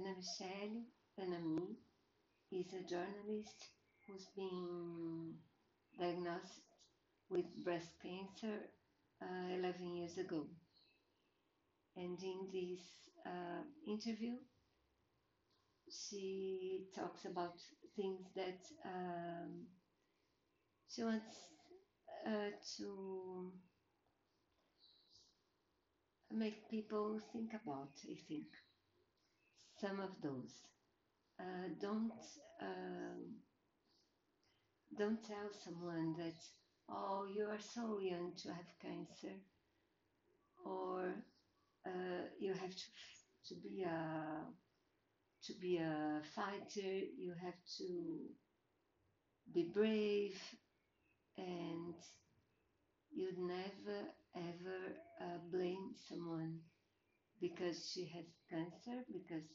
Ana Michele Anami is a journalist who's been diagnosed with breast cancer uh, 11 years ago. And in this uh, interview, she talks about things that um, she wants uh, to make people think about, I think. Some of those. Uh, don't um, don't tell someone that oh you are so young to have cancer or uh, you have to to be a to be a fighter you have to be brave and you'd never ever uh, blame someone because she has cancer because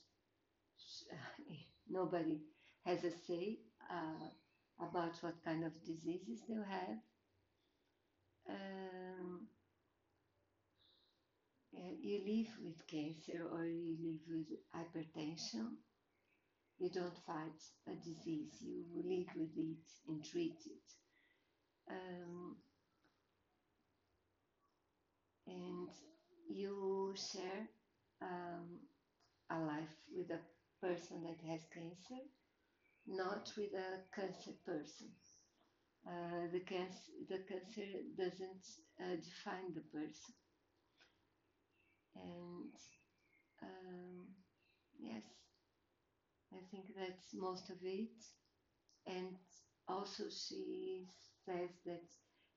nobody has a say uh, about what kind of diseases they have. Um, you live with cancer or you live with hypertension. You don't fight a disease, you live with it and treat it. Um, and you share um, a life with a person that has cancer, not with a cancer person. Uh, the, cancer, the cancer doesn't uh, define the person. And um, yes, I think that's most of it. And also, she says that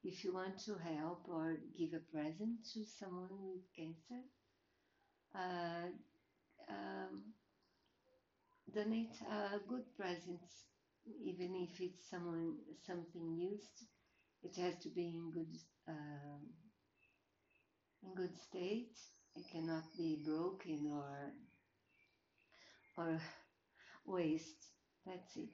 if you want to help or give a present to someone with cancer, uh, donate a good present, even if it's someone something used. It has to be in good um, in good state. It cannot be broken or or waste. That's it.